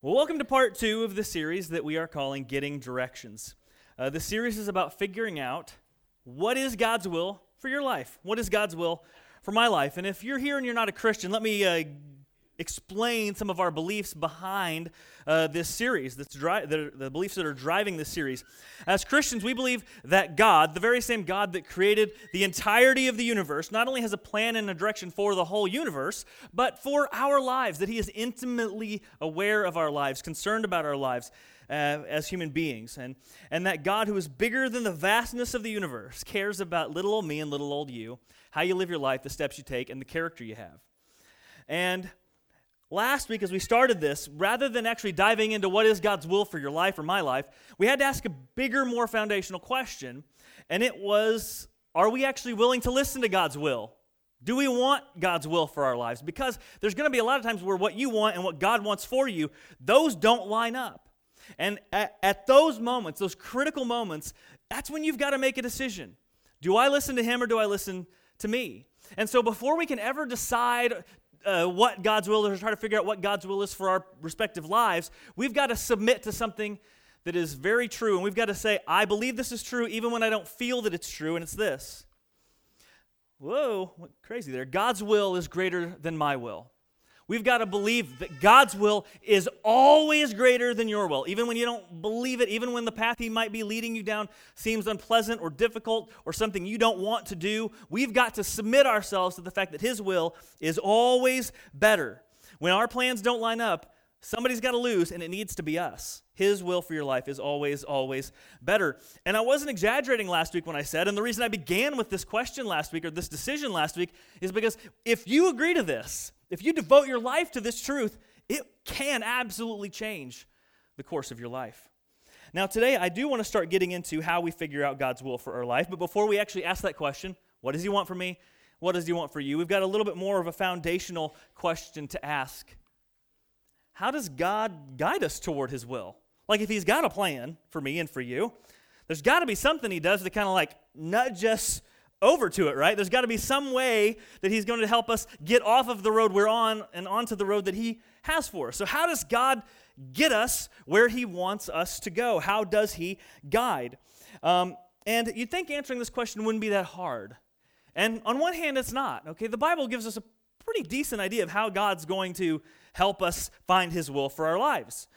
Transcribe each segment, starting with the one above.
Well, welcome to part two of the series that we are calling Getting Directions. Uh, the series is about figuring out what is God's will for your life. What is God's will for my life? And if you're here and you're not a Christian, let me uh, explain some of our beliefs behind uh, this series, that's dri- the, the beliefs that are driving this series. As Christians, we believe that God, the very same God that created the entirety of the universe, not only has a plan and a direction for the whole universe, but for our lives, that He is intimately aware of our lives, concerned about our lives. Uh, as human beings, and, and that God, who is bigger than the vastness of the universe, cares about little old me and little old you, how you live your life, the steps you take, and the character you have. And Last week, as we started this, rather than actually diving into what is God's will for your life or my life, we had to ask a bigger, more foundational question. And it was Are we actually willing to listen to God's will? Do we want God's will for our lives? Because there's going to be a lot of times where what you want and what God wants for you, those don't line up. And at, at those moments, those critical moments, that's when you've got to make a decision. Do I listen to Him or do I listen to me? And so before we can ever decide uh, what God's will is, or try to figure out what God's will is for our respective lives, we've got to submit to something that is very true. And we've got to say, I believe this is true even when I don't feel that it's true, and it's this. Whoa, what crazy there. God's will is greater than my will. We've got to believe that God's will is always greater than your will. Even when you don't believe it, even when the path He might be leading you down seems unpleasant or difficult or something you don't want to do, we've got to submit ourselves to the fact that His will is always better. When our plans don't line up, somebody's got to lose, and it needs to be us. His will for your life is always, always better. And I wasn't exaggerating last week when I said, and the reason I began with this question last week or this decision last week is because if you agree to this, if you devote your life to this truth, it can absolutely change the course of your life. Now, today, I do want to start getting into how we figure out God's will for our life. But before we actually ask that question, what does He want for me? What does He want for you? We've got a little bit more of a foundational question to ask. How does God guide us toward His will? Like, if He's got a plan for me and for you, there's got to be something He does to kind of like nudge us over to it, right? There's got to be some way that He's going to help us get off of the road we're on and onto the road that He has for us. So, how does God get us where He wants us to go? How does He guide? Um, and you'd think answering this question wouldn't be that hard. And on one hand, it's not. Okay, the Bible gives us a pretty decent idea of how God's going to help us find His will for our lives.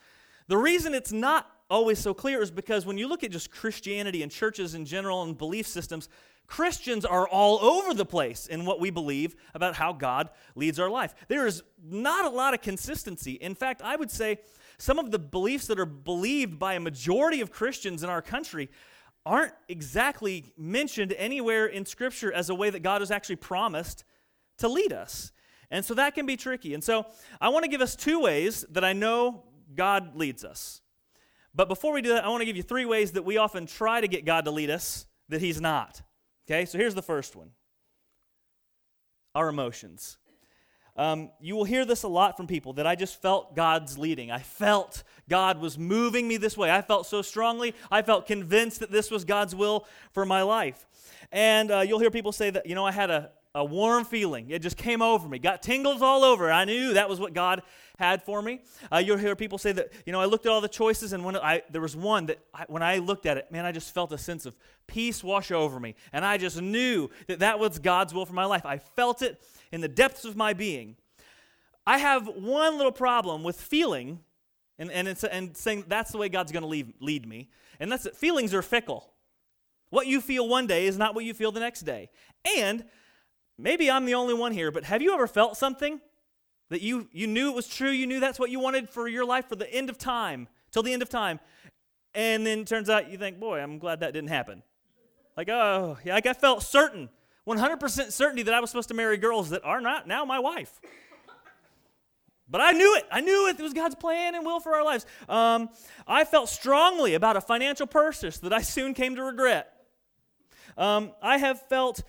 The reason it's not always so clear is because when you look at just Christianity and churches in general and belief systems, Christians are all over the place in what we believe about how God leads our life. There is not a lot of consistency. In fact, I would say some of the beliefs that are believed by a majority of Christians in our country aren't exactly mentioned anywhere in Scripture as a way that God has actually promised to lead us. And so that can be tricky. And so I want to give us two ways that I know God leads us. But before we do that, I want to give you three ways that we often try to get God to lead us that He's not. Okay, so here's the first one our emotions. Um, you will hear this a lot from people that I just felt God's leading. I felt God was moving me this way. I felt so strongly. I felt convinced that this was God's will for my life. And uh, you'll hear people say that, you know, I had a, a warm feeling. It just came over me, got tingles all over. I knew that was what God had for me. Uh, you'll hear people say that, you know, I looked at all the choices, and when I, there was one that I, when I looked at it, man, I just felt a sense of peace wash over me. And I just knew that that was God's will for my life. I felt it in the depths of my being. I have one little problem with feeling and, and, and saying that's the way God's going to lead, me. And that's it. Feelings are fickle. What you feel one day is not what you feel the next day. And maybe I'm the only one here, but have you ever felt something that you, you knew it was true, you knew that's what you wanted for your life for the end of time, till the end of time. And then turns out you think, boy, I'm glad that didn't happen. Like, oh, yeah, like I felt certain, 100% certainty that I was supposed to marry girls that are not now my wife. But I knew it. I knew it. It was God's plan and will for our lives. Um, I felt strongly about a financial purchase that I soon came to regret. Um, I have felt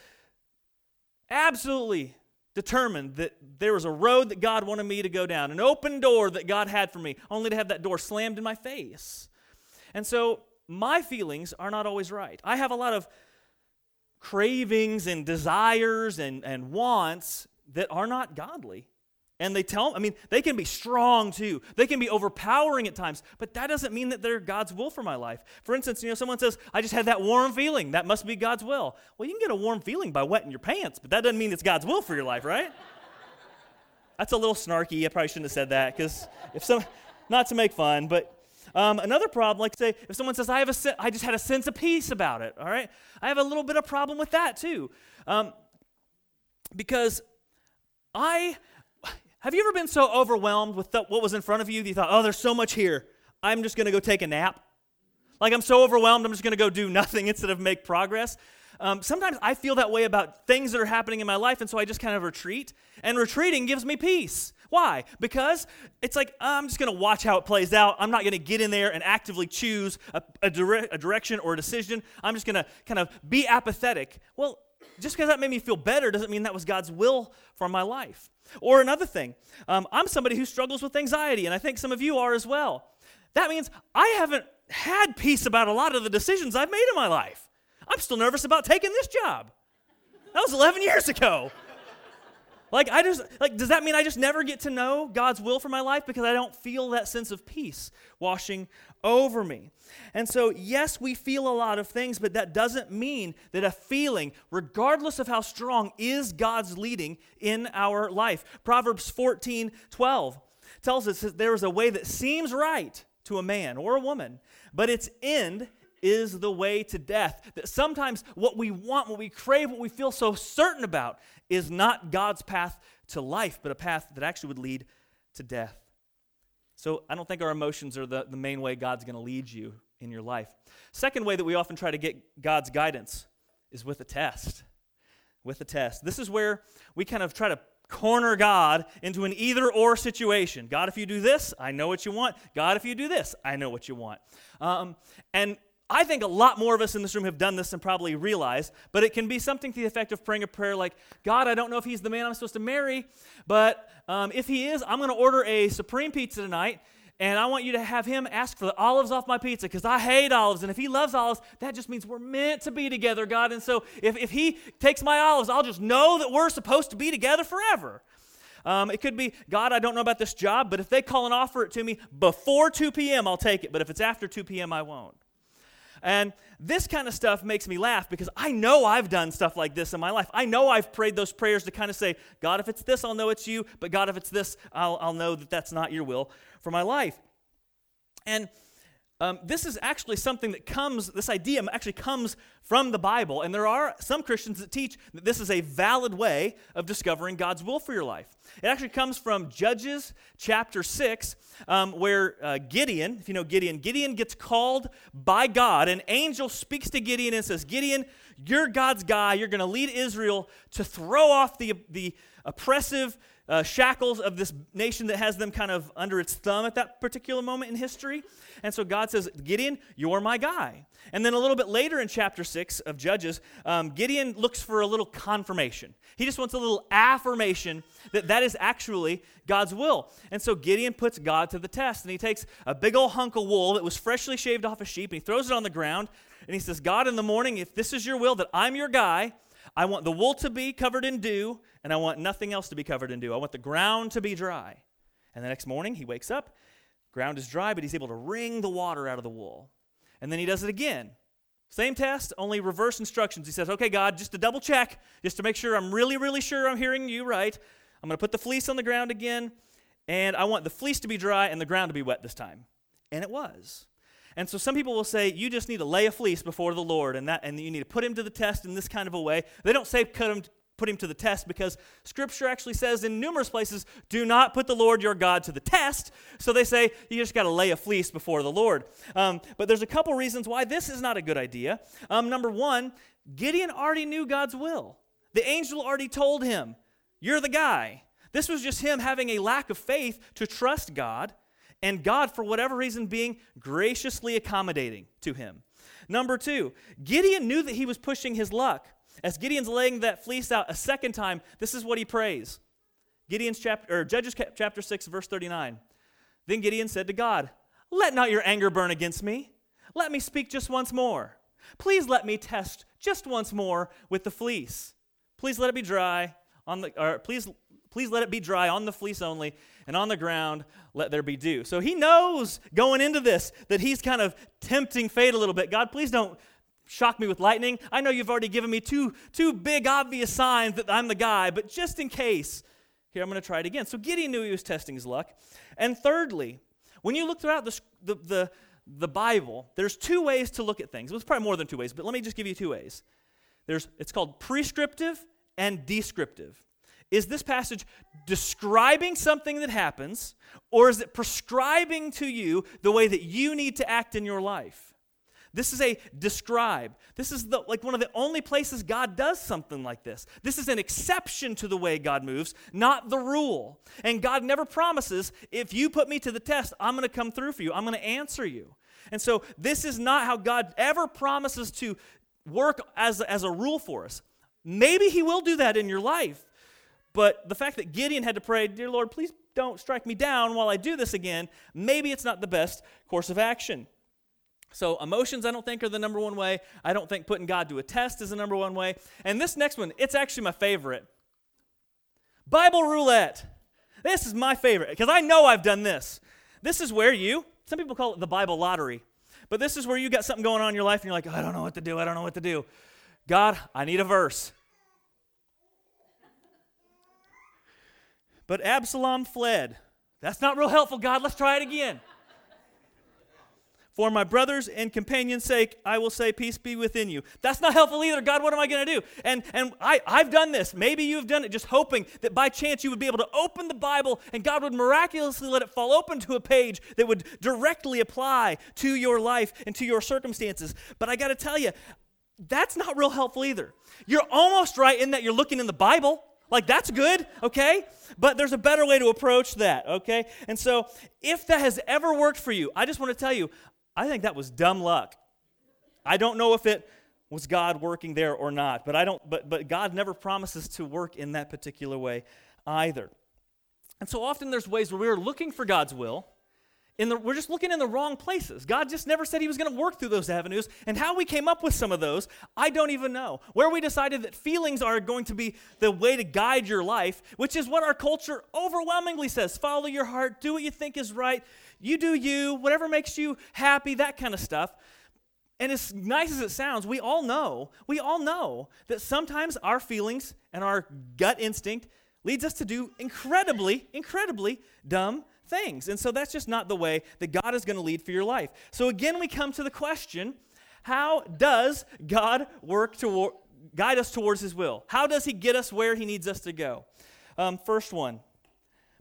absolutely determined that there was a road that God wanted me to go down, an open door that God had for me, only to have that door slammed in my face. And so my feelings are not always right. I have a lot of cravings and desires and, and wants that are not godly. And they tell, I mean, they can be strong too. They can be overpowering at times, but that doesn't mean that they're God's will for my life. For instance, you know, someone says, I just had that warm feeling. That must be God's will. Well, you can get a warm feeling by wetting your pants, but that doesn't mean it's God's will for your life, right? That's a little snarky. I probably shouldn't have said that because if some, not to make fun, but um, another problem, like say, if someone says, I, have a, I just had a sense of peace about it, all right? I have a little bit of problem with that too. Um, because I, have you ever been so overwhelmed with the, what was in front of you that you thought, oh, there's so much here. I'm just going to go take a nap? Like I'm so overwhelmed, I'm just going to go do nothing instead of make progress. Um, sometimes I feel that way about things that are happening in my life, and so I just kind of retreat. And retreating gives me peace. Why? Because it's like, I'm just going to watch how it plays out. I'm not going to get in there and actively choose a, a, dire- a direction or a decision. I'm just going to kind of be apathetic. Well, just because that made me feel better doesn't mean that was God's will for my life. Or another thing, um, I'm somebody who struggles with anxiety, and I think some of you are as well. That means I haven't had peace about a lot of the decisions I've made in my life. I'm still nervous about taking this job. That was 11 years ago. Like, I just, like, does that mean I just never get to know God's will for my life because I don't feel that sense of peace washing over me? And so, yes, we feel a lot of things, but that doesn't mean that a feeling, regardless of how strong, is God's leading in our life. Proverbs 14 12 tells us that there is a way that seems right to a man or a woman, but its end is the way to death. That sometimes what we want, what we crave, what we feel so certain about is not God's path to life, but a path that actually would lead to death. So I don't think our emotions are the, the main way God's going to lead you in your life. Second way that we often try to get God's guidance is with a test. With a test. This is where we kind of try to corner God into an either or situation. God, if you do this, I know what you want. God, if you do this, I know what you want. Um, and I think a lot more of us in this room have done this and probably realize, but it can be something to the effect of praying a prayer like, God, I don't know if he's the man I'm supposed to marry, but um, if he is, I'm going to order a supreme pizza tonight, and I want you to have him ask for the olives off my pizza because I hate olives. And if he loves olives, that just means we're meant to be together, God. And so if, if he takes my olives, I'll just know that we're supposed to be together forever. Um, it could be, God, I don't know about this job, but if they call and offer it to me before 2 p.m., I'll take it. But if it's after 2 p.m., I won't. And this kind of stuff makes me laugh because I know I've done stuff like this in my life. I know I've prayed those prayers to kind of say, God, if it's this, I'll know it's you. But God, if it's this, I'll, I'll know that that's not your will for my life. And um, this is actually something that comes, this idea actually comes from the Bible. And there are some Christians that teach that this is a valid way of discovering God's will for your life. It actually comes from Judges chapter 6, um, where uh, Gideon, if you know Gideon, Gideon gets called by God. An angel speaks to Gideon and says, Gideon, you're God's guy. You're going to lead Israel to throw off the, the oppressive uh, shackles of this nation that has them kind of under its thumb at that particular moment in history. And so God says, Gideon, you're my guy. And then a little bit later in chapter 6 of Judges, um, Gideon looks for a little confirmation. He just wants a little affirmation that that is actually God's will. And so Gideon puts God to the test. And he takes a big old hunk of wool that was freshly shaved off a sheep and he throws it on the ground. And he says, God, in the morning, if this is your will, that I'm your guy, I want the wool to be covered in dew, and I want nothing else to be covered in dew. I want the ground to be dry. And the next morning, he wakes up, ground is dry, but he's able to wring the water out of the wool. And then he does it again. Same test, only reverse instructions. He says, Okay, God, just to double check, just to make sure I'm really, really sure I'm hearing you right, I'm going to put the fleece on the ground again, and I want the fleece to be dry and the ground to be wet this time. And it was. And so some people will say you just need to lay a fleece before the Lord and that and you need to put him to the test in this kind of a way. They don't say put him put him to the test because scripture actually says in numerous places do not put the Lord your God to the test. So they say you just got to lay a fleece before the Lord. Um, but there's a couple reasons why this is not a good idea. Um, number one, Gideon already knew God's will. The angel already told him, "You're the guy." This was just him having a lack of faith to trust God and God, for whatever reason, being graciously accommodating to him. Number two, Gideon knew that he was pushing his luck. As Gideon's laying that fleece out a second time, this is what he prays. Gideon's chapter or Judges chapter 6 verse 39. Then Gideon said to God, "Let not your anger burn against me. Let me speak just once more. Please let me test just once more with the fleece. Please let it be dry on the or please Please let it be dry on the fleece only, and on the ground let there be dew. So he knows going into this that he's kind of tempting fate a little bit. God, please don't shock me with lightning. I know you've already given me two, two big, obvious signs that I'm the guy, but just in case, here I'm going to try it again. So Gideon knew he was testing his luck. And thirdly, when you look throughout the, the, the, the Bible, there's two ways to look at things. Well, it's probably more than two ways, but let me just give you two ways. There's, it's called prescriptive and descriptive. Is this passage describing something that happens, or is it prescribing to you the way that you need to act in your life? This is a describe. This is the, like one of the only places God does something like this. This is an exception to the way God moves, not the rule. And God never promises, if you put me to the test, I'm going to come through for you, I'm going to answer you. And so this is not how God ever promises to work as, as a rule for us. Maybe He will do that in your life. But the fact that Gideon had to pray, Dear Lord, please don't strike me down while I do this again, maybe it's not the best course of action. So, emotions, I don't think, are the number one way. I don't think putting God to a test is the number one way. And this next one, it's actually my favorite Bible roulette. This is my favorite because I know I've done this. This is where you, some people call it the Bible lottery, but this is where you got something going on in your life and you're like, I don't know what to do. I don't know what to do. God, I need a verse. But Absalom fled. That's not real helpful, God. Let's try it again. For my brothers and companions' sake, I will say, Peace be within you. That's not helpful either. God, what am I going to do? And, and I, I've done this. Maybe you've done it just hoping that by chance you would be able to open the Bible and God would miraculously let it fall open to a page that would directly apply to your life and to your circumstances. But I got to tell you, that's not real helpful either. You're almost right in that you're looking in the Bible. Like, that's good, okay? But there's a better way to approach that, okay? And so, if that has ever worked for you, I just want to tell you, I think that was dumb luck. I don't know if it was God working there or not, but I don't but but God never promises to work in that particular way either. And so often there's ways where we're looking for God's will, the, we're just looking in the wrong places. God just never said He was going to work through those avenues. And how we came up with some of those, I don't even know. Where we decided that feelings are going to be the way to guide your life, which is what our culture overwhelmingly says follow your heart, do what you think is right, you do you, whatever makes you happy, that kind of stuff. And as nice as it sounds, we all know, we all know that sometimes our feelings and our gut instinct leads us to do incredibly, incredibly dumb things. And so that's just not the way that God is going to lead for your life. So again, we come to the question how does God work to guide us towards His will? How does He get us where He needs us to go? Um, first one,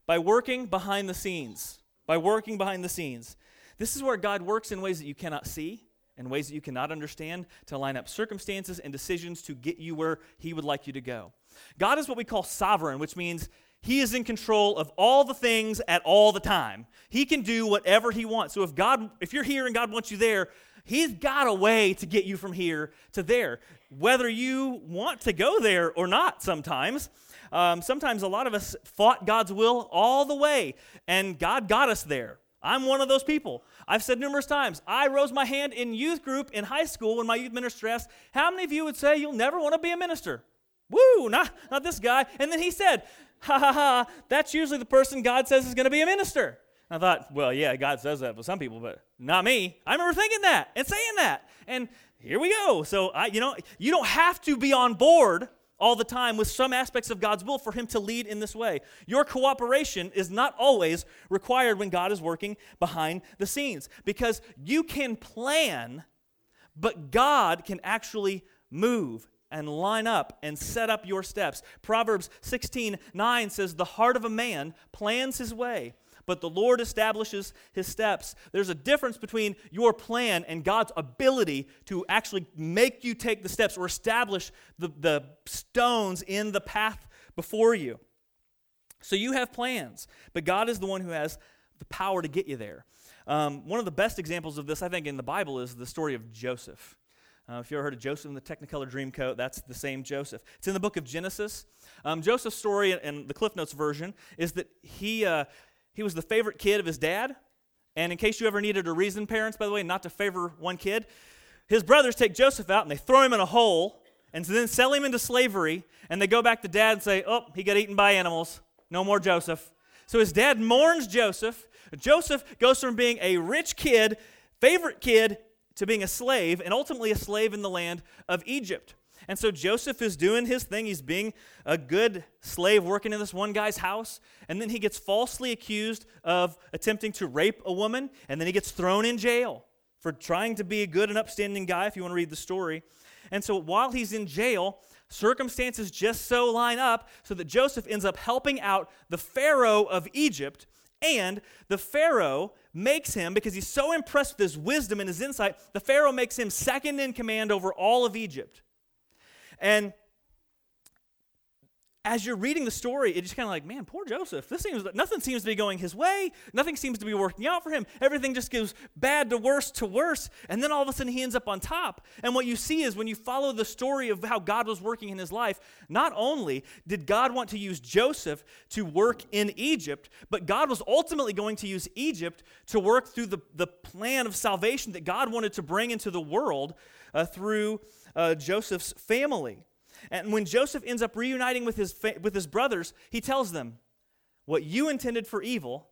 by working behind the scenes. By working behind the scenes. This is where God works in ways that you cannot see and ways that you cannot understand to line up circumstances and decisions to get you where He would like you to go. God is what we call sovereign, which means he is in control of all the things at all the time. He can do whatever he wants. So if God if you're here and God wants you there, he's got a way to get you from here to there. Whether you want to go there or not sometimes. Um, sometimes a lot of us fought God's will all the way, and God got us there. I'm one of those people. I've said numerous times, I rose my hand in youth group in high school when my youth minister asked, How many of you would say you'll never want to be a minister? Woo, not, not this guy. And then he said, ha ha ha, that's usually the person God says is going to be a minister. I thought, well, yeah, God says that for some people, but not me. I remember thinking that and saying that. And here we go. So, I, you know, you don't have to be on board all the time with some aspects of God's will for Him to lead in this way. Your cooperation is not always required when God is working behind the scenes because you can plan, but God can actually move and line up and set up your steps. Proverbs 16 9 says, The heart of a man plans his way, but the Lord establishes his steps. There's a difference between your plan and God's ability to actually make you take the steps or establish the, the stones in the path before you. So you have plans, but God is the one who has the power to get you there. Um, one of the best examples of this, I think, in the Bible is the story of Joseph. Uh, if you ever heard of Joseph in the Technicolor Dreamcoat, that's the same Joseph. It's in the book of Genesis. Um, Joseph's story in the Cliff Notes version is that he, uh, he was the favorite kid of his dad. And in case you ever needed a reason, parents, by the way, not to favor one kid, his brothers take Joseph out and they throw him in a hole and then sell him into slavery. And they go back to dad and say, Oh, he got eaten by animals. No more Joseph. So his dad mourns Joseph. Joseph goes from being a rich kid, favorite kid, to being a slave, and ultimately a slave in the land of Egypt. And so Joseph is doing his thing. He's being a good slave working in this one guy's house. And then he gets falsely accused of attempting to rape a woman. And then he gets thrown in jail for trying to be a good and upstanding guy, if you want to read the story. And so while he's in jail, circumstances just so line up so that Joseph ends up helping out the Pharaoh of Egypt. And the Pharaoh makes him, because he's so impressed with his wisdom and his insight, the Pharaoh makes him second in command over all of Egypt. And as you're reading the story, it's just kind of like, man, poor Joseph. This seems nothing seems to be going his way. Nothing seems to be working out for him. Everything just goes bad to worse to worse, and then all of a sudden he ends up on top. And what you see is when you follow the story of how God was working in his life, not only did God want to use Joseph to work in Egypt, but God was ultimately going to use Egypt to work through the, the plan of salvation that God wanted to bring into the world uh, through uh, Joseph's family. And when Joseph ends up reuniting with his, with his brothers, he tells them, What you intended for evil,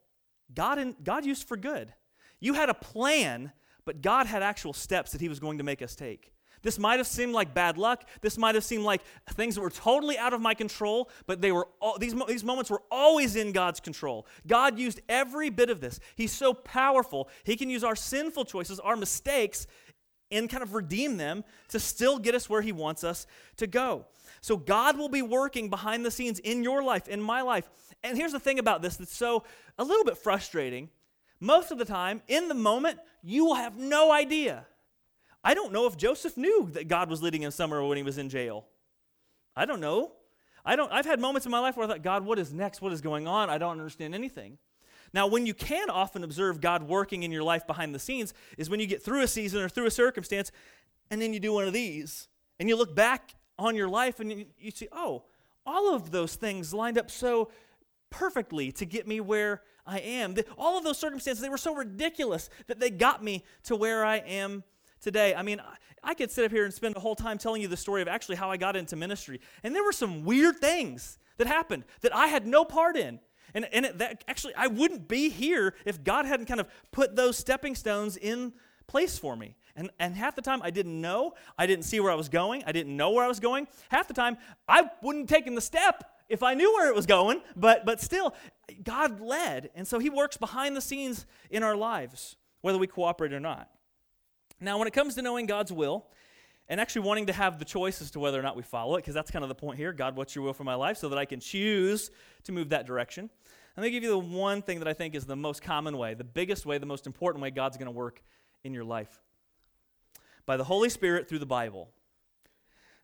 God, in, God used for good. You had a plan, but God had actual steps that he was going to make us take. This might have seemed like bad luck. This might have seemed like things that were totally out of my control, but they were all, these, these moments were always in God's control. God used every bit of this. He's so powerful. He can use our sinful choices, our mistakes, and kind of redeem them to still get us where He wants us to go. So God will be working behind the scenes in your life, in my life. And here's the thing about this that's so a little bit frustrating. Most of the time, in the moment, you will have no idea. I don't know if Joseph knew that God was leading him somewhere when he was in jail. I don't know. I don't, I've had moments in my life where I thought, God, what is next? What is going on? I don't understand anything. Now, when you can often observe God working in your life behind the scenes is when you get through a season or through a circumstance, and then you do one of these, and you look back on your life and you, see, oh, all of those things lined up so perfectly to get me where I am. All of those circumstances, they were so ridiculous that they got me to where I am today. I mean, I, I could sit up here and spend the whole time telling you the story of actually how I got into ministry. And there were some weird things that happened that I had no part in. And, and it, that, actually, I wouldn't be here if God hadn't kind of put those stepping stones in place for me. And, and half the time I didn't know. I didn't see where I was going. I didn't know where I was going. Half the time I wouldn't have taken the step if I knew where it was going. But, but still, God led. And so He works behind the scenes in our lives, whether we cooperate or not. Now, when it comes to knowing God's will, and actually wanting to have the choice as to whether or not we follow it, because that's kind of the point here God, what's your will for my life? So that I can choose to move that direction. Let me give you the one thing that I think is the most common way, the biggest way, the most important way God's going to work in your life. By the Holy Spirit through the Bible.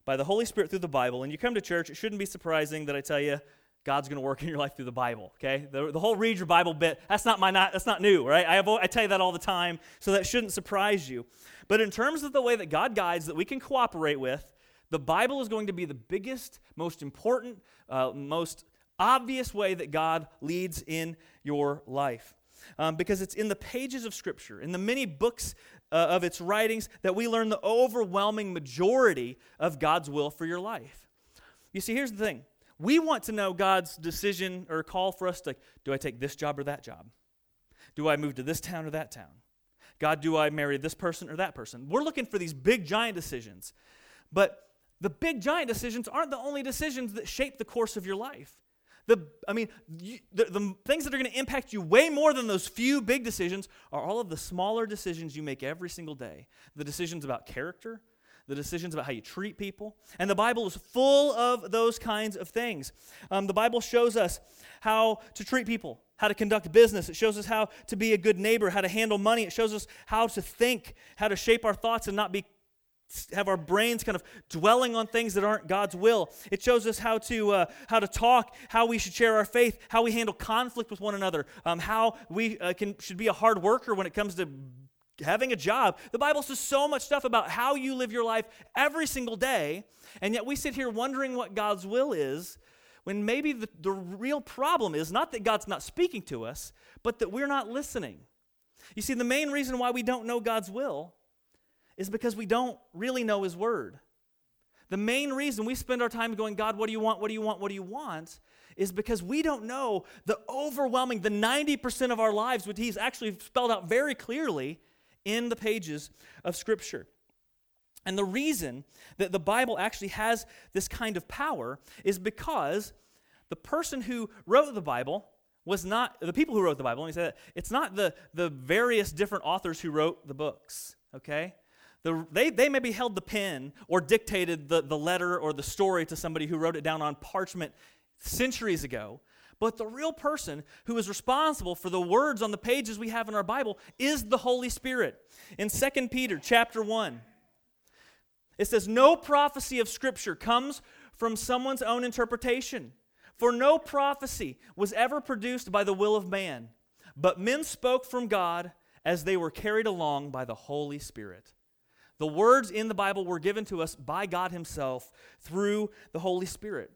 By the Holy Spirit through the Bible. And you come to church, it shouldn't be surprising that I tell you God's going to work in your life through the Bible. Okay, the, the whole read your Bible bit that's not my not that's not new, right? I have I tell you that all the time, so that shouldn't surprise you. But in terms of the way that God guides that we can cooperate with, the Bible is going to be the biggest, most important, uh, most obvious way that God leads in your life. Um, because it's in the pages of Scripture, in the many books uh, of its writings, that we learn the overwhelming majority of God's will for your life. You see, here's the thing we want to know God's decision or call for us to do I take this job or that job? Do I move to this town or that town? God, do I marry this person or that person? We're looking for these big, giant decisions. But the big, giant decisions aren't the only decisions that shape the course of your life. The, I mean, you, the, the things that are going to impact you way more than those few big decisions are all of the smaller decisions you make every single day. The decisions about character, the decisions about how you treat people. And the Bible is full of those kinds of things. Um, the Bible shows us how to treat people, how to conduct business. It shows us how to be a good neighbor, how to handle money. It shows us how to think, how to shape our thoughts and not be have our brains kind of dwelling on things that aren't God's will. It shows us how to uh, how to talk, how we should share our faith, how we handle conflict with one another, um, how we uh, can should be a hard worker when it comes to having a job. The Bible says so much stuff about how you live your life every single day, and yet we sit here wondering what God's will is when maybe the, the real problem is not that God's not speaking to us, but that we're not listening. You see, the main reason why we don't know God's will is because we don't really know His Word. The main reason we spend our time going, God, what do you want? What do you want? What do you want? is because we don't know the overwhelming, the 90% of our lives, which he's actually spelled out very clearly in the pages of Scripture. And the reason that the Bible actually has this kind of power is because the person who wrote the Bible was not the people who wrote the Bible. Let me say that it's not the the various different authors who wrote the books. Okay, the, they they maybe held the pen or dictated the the letter or the story to somebody who wrote it down on parchment centuries ago. But the real person who is responsible for the words on the pages we have in our Bible is the Holy Spirit. In 2 Peter chapter 1, it says, No prophecy of Scripture comes from someone's own interpretation. For no prophecy was ever produced by the will of man, but men spoke from God as they were carried along by the Holy Spirit. The words in the Bible were given to us by God Himself through the Holy Spirit.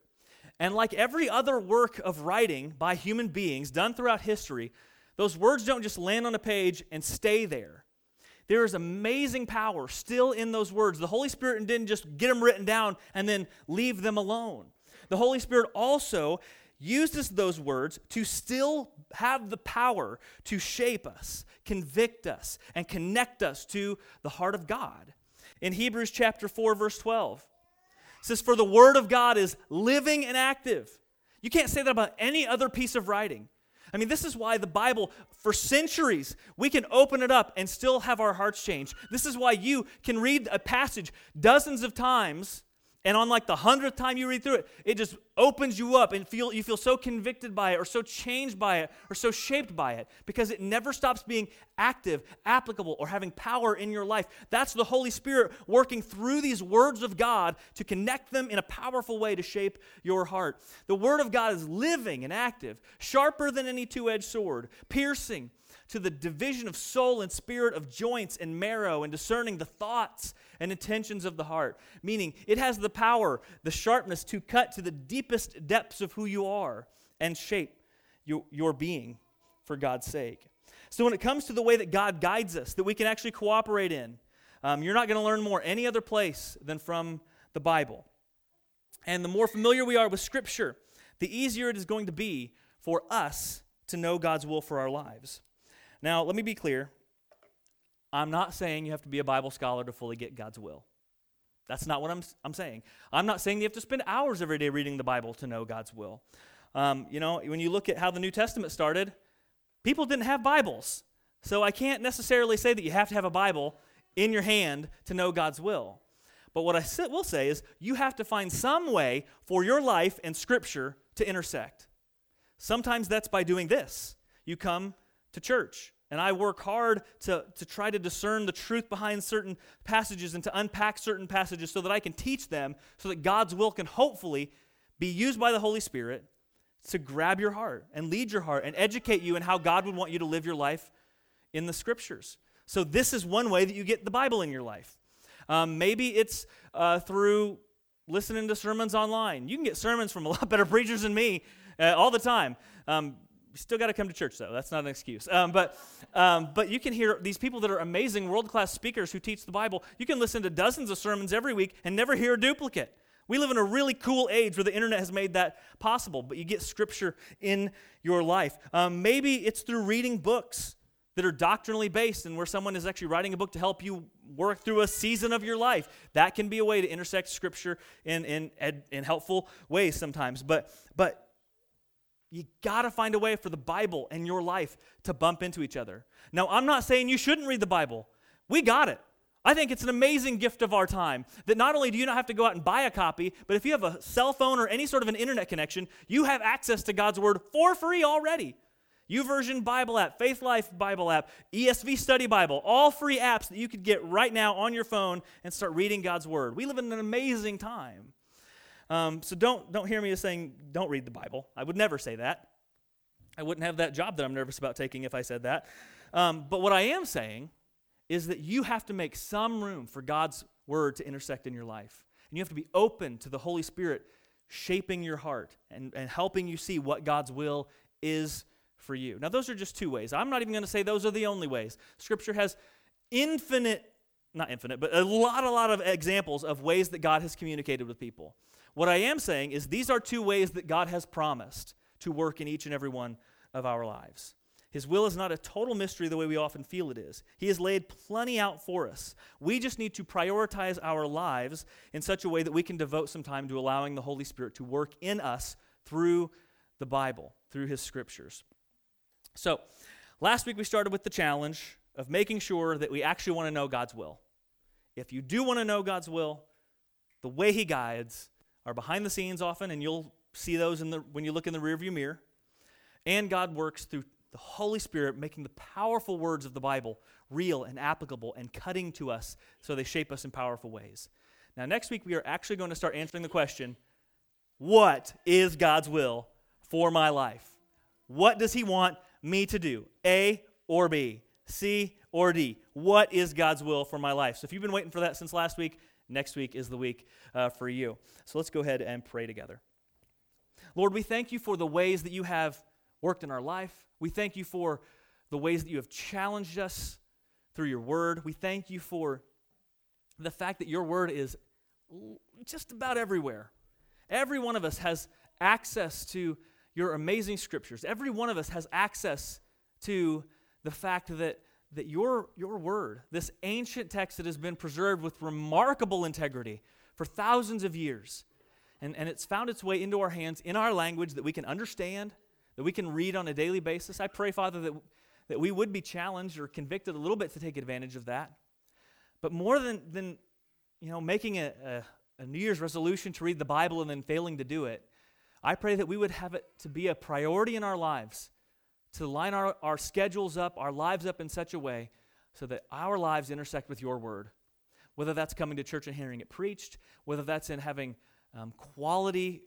And like every other work of writing by human beings done throughout history, those words don't just land on a page and stay there. There is amazing power still in those words. The Holy Spirit didn't just get them written down and then leave them alone the Holy Spirit also uses those words to still have the power to shape us, convict us, and connect us to the heart of God. In Hebrews chapter 4, verse 12, says, For the word of God is living and active. You can't say that about any other piece of writing. I mean, this is why the Bible, for centuries, we can open it up and still have our hearts changed. This is why you can read a passage dozens of times and on like the hundredth time you read through it, it just opens you up and feel you feel so convicted by it or so changed by it or so shaped by it because it never stops being active, applicable, or having power in your life. That's the Holy Spirit working through these words of God to connect them in a powerful way to shape your heart. The Word of God is living and active, sharper than any two edged sword, piercing to the division of soul and spirit, of joints and marrow, and discerning the thoughts and intentions of the heart. Meaning, it has the power, the sharpness to cut to the deepest depths of who you are and shape your, your being for God's sake. So, when it comes to the way that God guides us, that we can actually cooperate in, um, you're not going to learn more any other place than from the Bible. And the more familiar we are with Scripture, the easier it is going to be for us to know God's will for our lives. Now, let me be clear. I'm not saying you have to be a Bible scholar to fully get God's will. That's not what I'm, I'm saying. I'm not saying you have to spend hours every day reading the Bible to know God's will. Um, you know, when you look at how the New Testament started, people didn't have Bibles. So I can't necessarily say that you have to have a Bible in your hand to know God's will. But what I will say is you have to find some way for your life and Scripture to intersect. Sometimes that's by doing this. You come to church. And I work hard to, to try to discern the truth behind certain passages and to unpack certain passages so that I can teach them so that God's will can hopefully be used by the Holy Spirit to grab your heart and lead your heart and educate you in how God would want you to live your life in the scriptures. So, this is one way that you get the Bible in your life. Um, maybe it's uh, through listening to sermons online. You can get sermons from a lot better preachers than me uh, all the time. Um, still got to come to church though. That's not an excuse. Um, but, um, but you can hear these people that are amazing world-class speakers who teach the bible. You can listen to dozens of sermons every week and never hear a duplicate. We live in a really cool age where the internet has made that possible but you get scripture in your life. Um, maybe it's through reading books that are doctrinally based and where someone is actually writing a book to help you work through a season of your life. That can be a way to intersect scripture in, in, in helpful ways sometimes. But but you got to find a way for the Bible and your life to bump into each other. Now, I'm not saying you shouldn't read the Bible. We got it. I think it's an amazing gift of our time that not only do you not have to go out and buy a copy, but if you have a cell phone or any sort of an internet connection, you have access to God's Word for free already. YouVersion Bible app, Faith Life Bible app, ESV Study Bible, all free apps that you could get right now on your phone and start reading God's Word. We live in an amazing time. Um, so don't, don't hear me as saying, don't read the Bible. I would never say that. I wouldn't have that job that I'm nervous about taking if I said that. Um, but what I am saying is that you have to make some room for God's word to intersect in your life. And you have to be open to the Holy Spirit shaping your heart and, and helping you see what God's will is for you. Now, those are just two ways. I'm not even going to say those are the only ways. Scripture has infinite, not infinite, but a lot, a lot of examples of ways that God has communicated with people. What I am saying is these are two ways that God has promised to work in each and every one of our lives. His will is not a total mystery the way we often feel it is. He has laid plenty out for us. We just need to prioritize our lives in such a way that we can devote some time to allowing the Holy Spirit to work in us through the Bible, through His scriptures. So, last week we started with the challenge of making sure that we actually want to know God's will. If you do want to know God's will, the way He guides are behind the scenes often, and you'll see those in the, when you look in the rearview mirror. And God works through the Holy Spirit making the powerful words of the Bible real and applicable and cutting to us so they shape us in powerful ways. Now, next week, we are actually going to start answering the question what is God's will for my life? What does He want me to do? A or B? C or D? What is God's will for my life? So, if you've been waiting for that since last week, next week is the week uh, for you. So, let's go ahead and pray together. Lord, we thank you for the ways that you have worked in our life. We thank you for the ways that you have challenged us through your word. We thank you for the fact that your word is just about everywhere. Every one of us has access to your amazing scriptures. Every one of us has access to the fact that, that your, your word, this ancient text that has been preserved with remarkable integrity for thousands of years, and, and it's found its way into our hands in our language that we can understand that we can read on a daily basis. I pray, Father, that, that we would be challenged or convicted a little bit to take advantage of that. But more than, than you know, making a, a, a New Year's resolution to read the Bible and then failing to do it, I pray that we would have it to be a priority in our lives, to line our, our schedules up, our lives up in such a way so that our lives intersect with your word. Whether that's coming to church and hearing it preached, whether that's in having um, quality,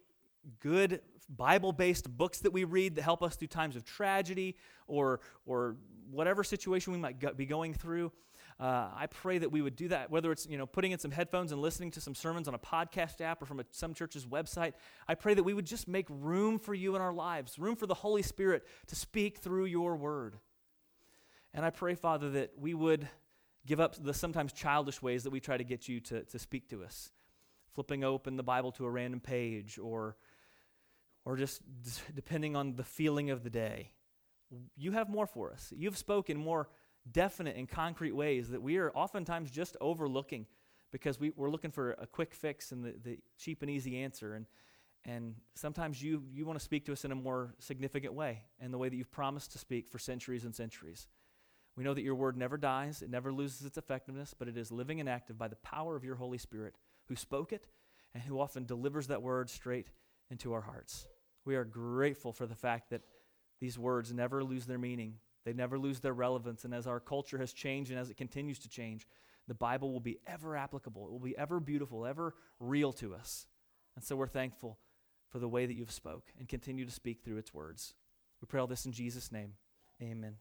good Bible based books that we read that help us through times of tragedy or, or whatever situation we might go, be going through. Uh, I pray that we would do that, whether it's you know putting in some headphones and listening to some sermons on a podcast app or from a, some church's website. I pray that we would just make room for you in our lives, room for the Holy Spirit to speak through your word. And I pray, Father, that we would give up the sometimes childish ways that we try to get you to, to speak to us, flipping open the Bible to a random page or or just depending on the feeling of the day. You have more for us. You've spoken more definite and concrete ways that we are oftentimes just overlooking because we, we're looking for a quick fix and the, the cheap and easy answer. And, and sometimes you, you want to speak to us in a more significant way and the way that you've promised to speak for centuries and centuries. We know that your word never dies, it never loses its effectiveness, but it is living and active by the power of your Holy Spirit who spoke it and who often delivers that word straight into our hearts. We are grateful for the fact that these words never lose their meaning, they never lose their relevance. And as our culture has changed and as it continues to change, the Bible will be ever applicable, it will be ever beautiful, ever real to us. And so we're thankful for the way that you've spoke and continue to speak through its words. We pray all this in Jesus' name. Amen.